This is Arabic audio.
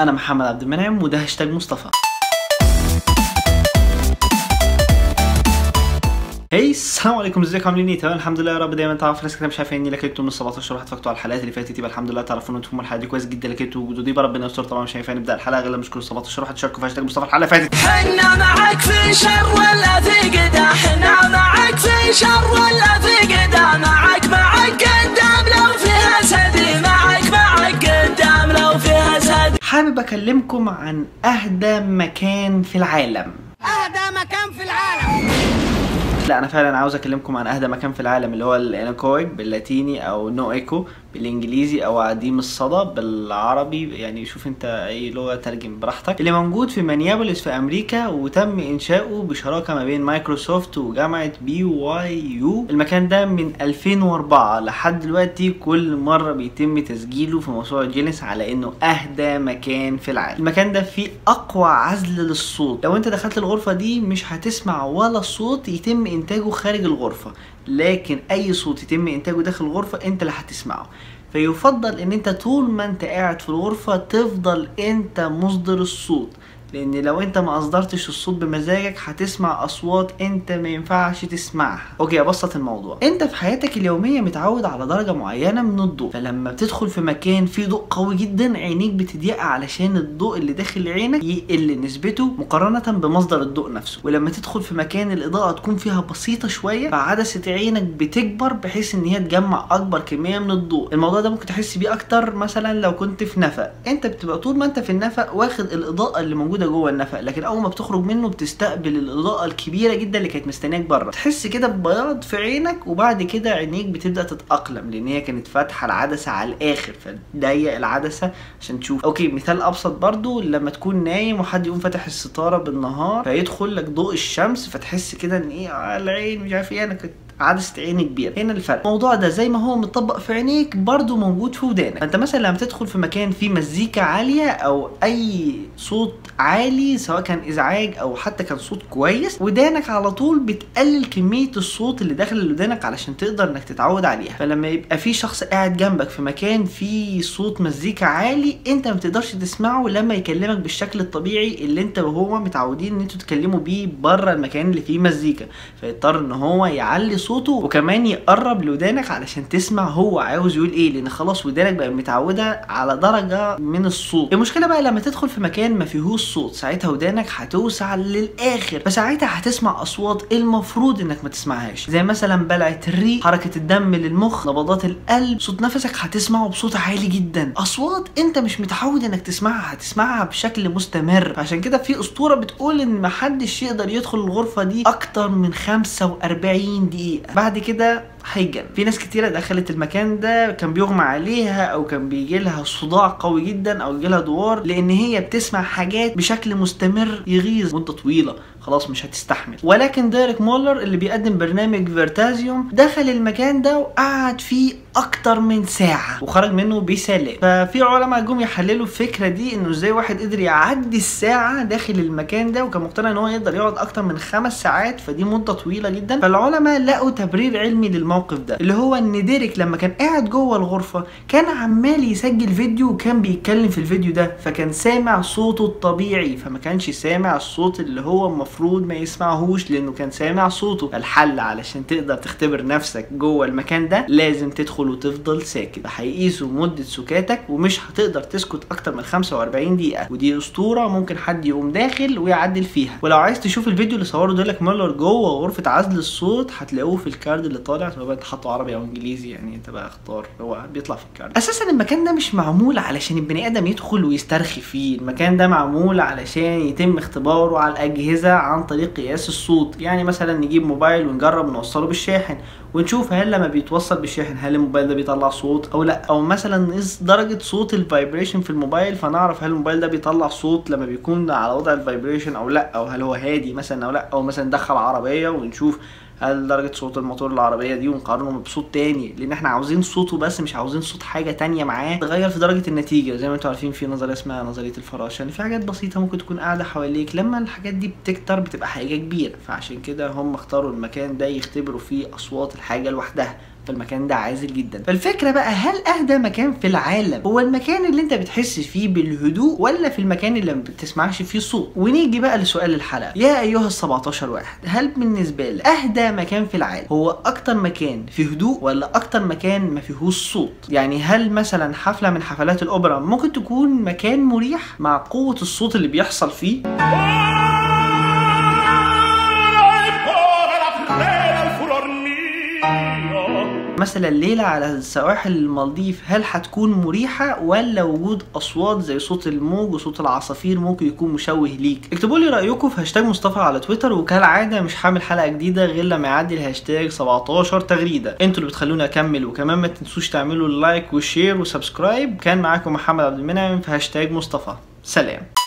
أنا محمد عبد المنعم وده هاشتاج مصطفى. هاي السلام عليكم. إزيكم؟ عاملين إيه؟ تمام الحمد لله يا رب. دايما تعرف ناس كده مش عارفين لك إنتوا من 17 واحد فاكتوا على الحلقات اللي فاتت. يبقى الحمد لله تعرفوا ان أنتم الحلقة دي كويس جدا. لك أنتوا وجودوا دي ربنا يستر طبعا مش هينفع نبدا الحلقة غير لما نشكر 17 واحد شاركوا في هاشتاج مصطفى الحلقة اللي فاتت. حنا معك في شر ولا في قدا حنا معك في شر ولا حابب أكلمكم عن أهدى مكان في العالم. أهدى مكان لا أنا فعلا عاوز أكلمكم عن أهدى مكان في العالم اللي هو ال anechoic باللاتيني أو no echo بالإنجليزي أو عديم الصدى بالعربي. يعني شوف أنت أي لغة ترجم براحتك. اللي موجود في مينيابوليس في أمريكا وتم إنشاؤه بشراكة ما بين مايكروسوفت وجامعة BYU. المكان ده من 2004 لحد دلوقتي كل مرة بيتم تسجيله في موسوعة جينيس على إنه أهدى مكان في العالم. المكان ده فيه أقوى عزل للصوت. لو أنت دخلت الغرفة دي مش هتسمع ولا صوت يتم إنتاجه خارج الغرفة لكن أي صوت يتم إنتاجه داخل الغرفة أنت اللي هتسمعه. فيفضل إن أنت طول ما أنت قاعد في الغرفة تفضل أنت مصدر الصوت. لأن لو أنت ما أصدرتش الصوت بمزاجك هتسمع أصوات أنت ما ينفعش تسمعها. أوكي أبسط الموضوع. أنت في حياتك اليومية متعود على درجة معينة من الضوء. فلما بتدخل في مكان فيه ضوء قوي جدا عينيك بتضيق علشان الضوء اللي داخل عينك يقل نسبته مقارنة بمصدر الضوء نفسه. ولما تدخل في مكان الإضاءة تكون فيها بسيطة شوية فعدسة عينك بتكبر بحيث إن هي تجمع أكبر كمية من الضوء. الموضوع ده ممكن تحس بيه أكتر مثلا لو كنت في نفق. أنت بتبقى طول ما أنت في النفق واخد الإضاءة اللي موجودة جوه النفق لكن أول ما بتخرج منه بتستقبل الإضاءة الكبيرة جدا اللي كانت مستنياك بره. تحس كده ببياض في عينك وبعد كده عينيك بتبدأ تتأقلم لأن هي كانت فاتحة العدسة على الآخر فتضيق العدسة عشان تشوف. أوكي مثال أبسط برضو لما تكون نايم وحد يقوم فاتح الستارة بالنهار فيدخل لك ضوء الشمس فتحس كده إن إيه العين مش عارف إيه أنا كنت عدسة عيني كبيرة. هنا الفرق. الموضوع ده زي ما هو متطبق في عينيك برضو موجود في ودانك. فأنت مثلا لما تدخل في مكان فيه مزيكا عالية أو أي صوت عالي سواء كان إزعاج أو حتى كان صوت كويس ودانك على طول بتقلل كمية الصوت اللي داخل ودانك علشان تقدر إنك تتعود عليها. فلما يبقى في شخص قاعد جنبك في مكان فيه صوت مزيكا عالي أنت ما بتقدرش تسمعه لما يكلمك بالشكل الطبيعي اللي أنت وهو متعودين إن أنتوا تتكلموا بيه بره المكان اللي فيه مزيكا. فيضطر إن هو يعلي صوته وكمان يقرب لودانك علشان تسمع هو عاوز يقول إيه لأن خلاص ودانك بقى متعودة على درجة من الصوت. المشكلة بقى لما تدخل في مكان ما فيهوش صوت ساعتها ودانك هتوسع للآخر فساعتها هتسمع أصوات المفروض إنك ما تسمعهاش. زي مثلا بلعة الريق حركة الدم للمخ نبضات القلب صوت نفسك هتسمعه بصوت عالي جدا. أصوات أنت مش متعود إنك تسمعها هتسمعها بشكل مستمر. عشان كده في أسطورة بتقول إن محدش يقدر يدخل الغرفة دي أكتر من 45 دقيقة. بعد كده هيجن. في ناس كتيرة دخلت المكان ده كان بيغمى عليها أو كان بيجي لها صداع قوي جدا أو يجي لها دوار لأن هي بتسمع حاجات بشكل مستمر يغيظ مدة طويلة. خلاص مش هتستحمل. ولكن ديريك مولر اللي بيقدم برنامج Veritasium دخل المكان ده وقعد فيه أكتر من ساعة. وخرج منه بسلام. ففي علماء جم يحللوا الفكرة دي إنه إزاي واحد قدر يعدي الساعة داخل المكان ده وكان مقتنع إن هو يقدر يقعد أكتر من خمس ساعات فدي مدة طويلة جدا. فالعلماء لقوا تبرير علمي للموقف ده اللي هو إن ديريك لما كان قاعد جوه الغرفة كان عمال يسجل فيديو وكان بيتكلم في الفيديو ده فكان سامع صوته الطبيعي. فما كانش سامع الصوت اللي هو المفروض ما يسمعهوش لأنه كان سامع صوته. الحل علشان تقدر تختبر نفسك جوه المكان ده لازم تدخل وتفضل ساكت. هيقيسوا مدة سكاتك ومش هتقدر تسكت أكتر من 45 دقيقة. ودي أسطورة ممكن حد يقوم داخل ويعدل فيها. ولو عايز تشوف الفيديو اللي صوره ديريك مولر جوه غرفة عزل الصوت هتلاقوه في ال card اللي طالع. سواء بقى حطه عربي أو إنجليزي يعني انت بقى اختار. هو بيطلع في ال card. أساسا المكان ده مش معمول علشان البني آدم يدخل ويسترخي فيه. المكان ده معمول علشان يتم اختباره على الأجهزة عن طريق قياس الصوت. يعني مثلا نجيب موبايل ونجرب نوصله بالشاحن ونشوف هل لما بيتوصل بالشاحن هل الموبايل ده بيطلع صوت أو لأ أو مثلا نقيس درجة صوت ال vibration في الموبايل فنعرف هل الموبايل ده بيطلع صوت لما بيكون على وضع ال vibration أو لأ أو هل هو هادي مثلا أو لأ أو مثلا ندخل عربية ونشوف هل درجة صوت الموتور العربية دي ونقارنه بصوت تاني لأن إحنا عاوزين صوته بس مش عاوزين صوت حاجة تانية معاه تغير في درجة النتيجة. زي ما أنتوا عارفين في نظرية اسمها نظرية الفراشة يعني في حاجات بسيطة ممكن تكون قاعدة حواليك. لما الحاجات دي بتكتر بتبقى حاجة كبيرة فعشان كده هم اختاروا المكان ده يختبروا فيه أصوات الحاجة لوحدها. فالمكان ده عازل جدا. فالفكرة بقى هل أهدى مكان في العالم هو المكان اللي أنت بتحس فيه بالهدوء ولا في المكان اللي ما بتسمعش فيه صوت؟ ونيجي بقى لسؤال الحلقة. يا أيها ال 17 واحد هل بالنسبة لك أهدى مكان في العالم هو أكتر مكان فيه هدوء ولا أكتر مكان ما فيهوش صوت؟ يعني هل مثلا حفلة من حفلات الأوبرا ممكن تكون مكان مريح مع قوة الصوت اللي بيحصل فيه؟ مثلا ليلة على سواحل المالديف هل هتكون مريحة ولا وجود أصوات زي صوت الموج وصوت العصافير ممكن يكون مشوه ليك؟ اكتبوا لي رأيكم في هاشتاج مصطفى على تويتر وكالعادة مش هعمل حلقة جديدة غير لما يعدي الهاشتاج 17 تغريدة أنتوا اللي بتخلوني أكمل وكمان ما تنسوش تعملوا ال like وال share و subscribe. كان معاكم محمد عبد المنعم في هاشتاج مصطفى. سلام.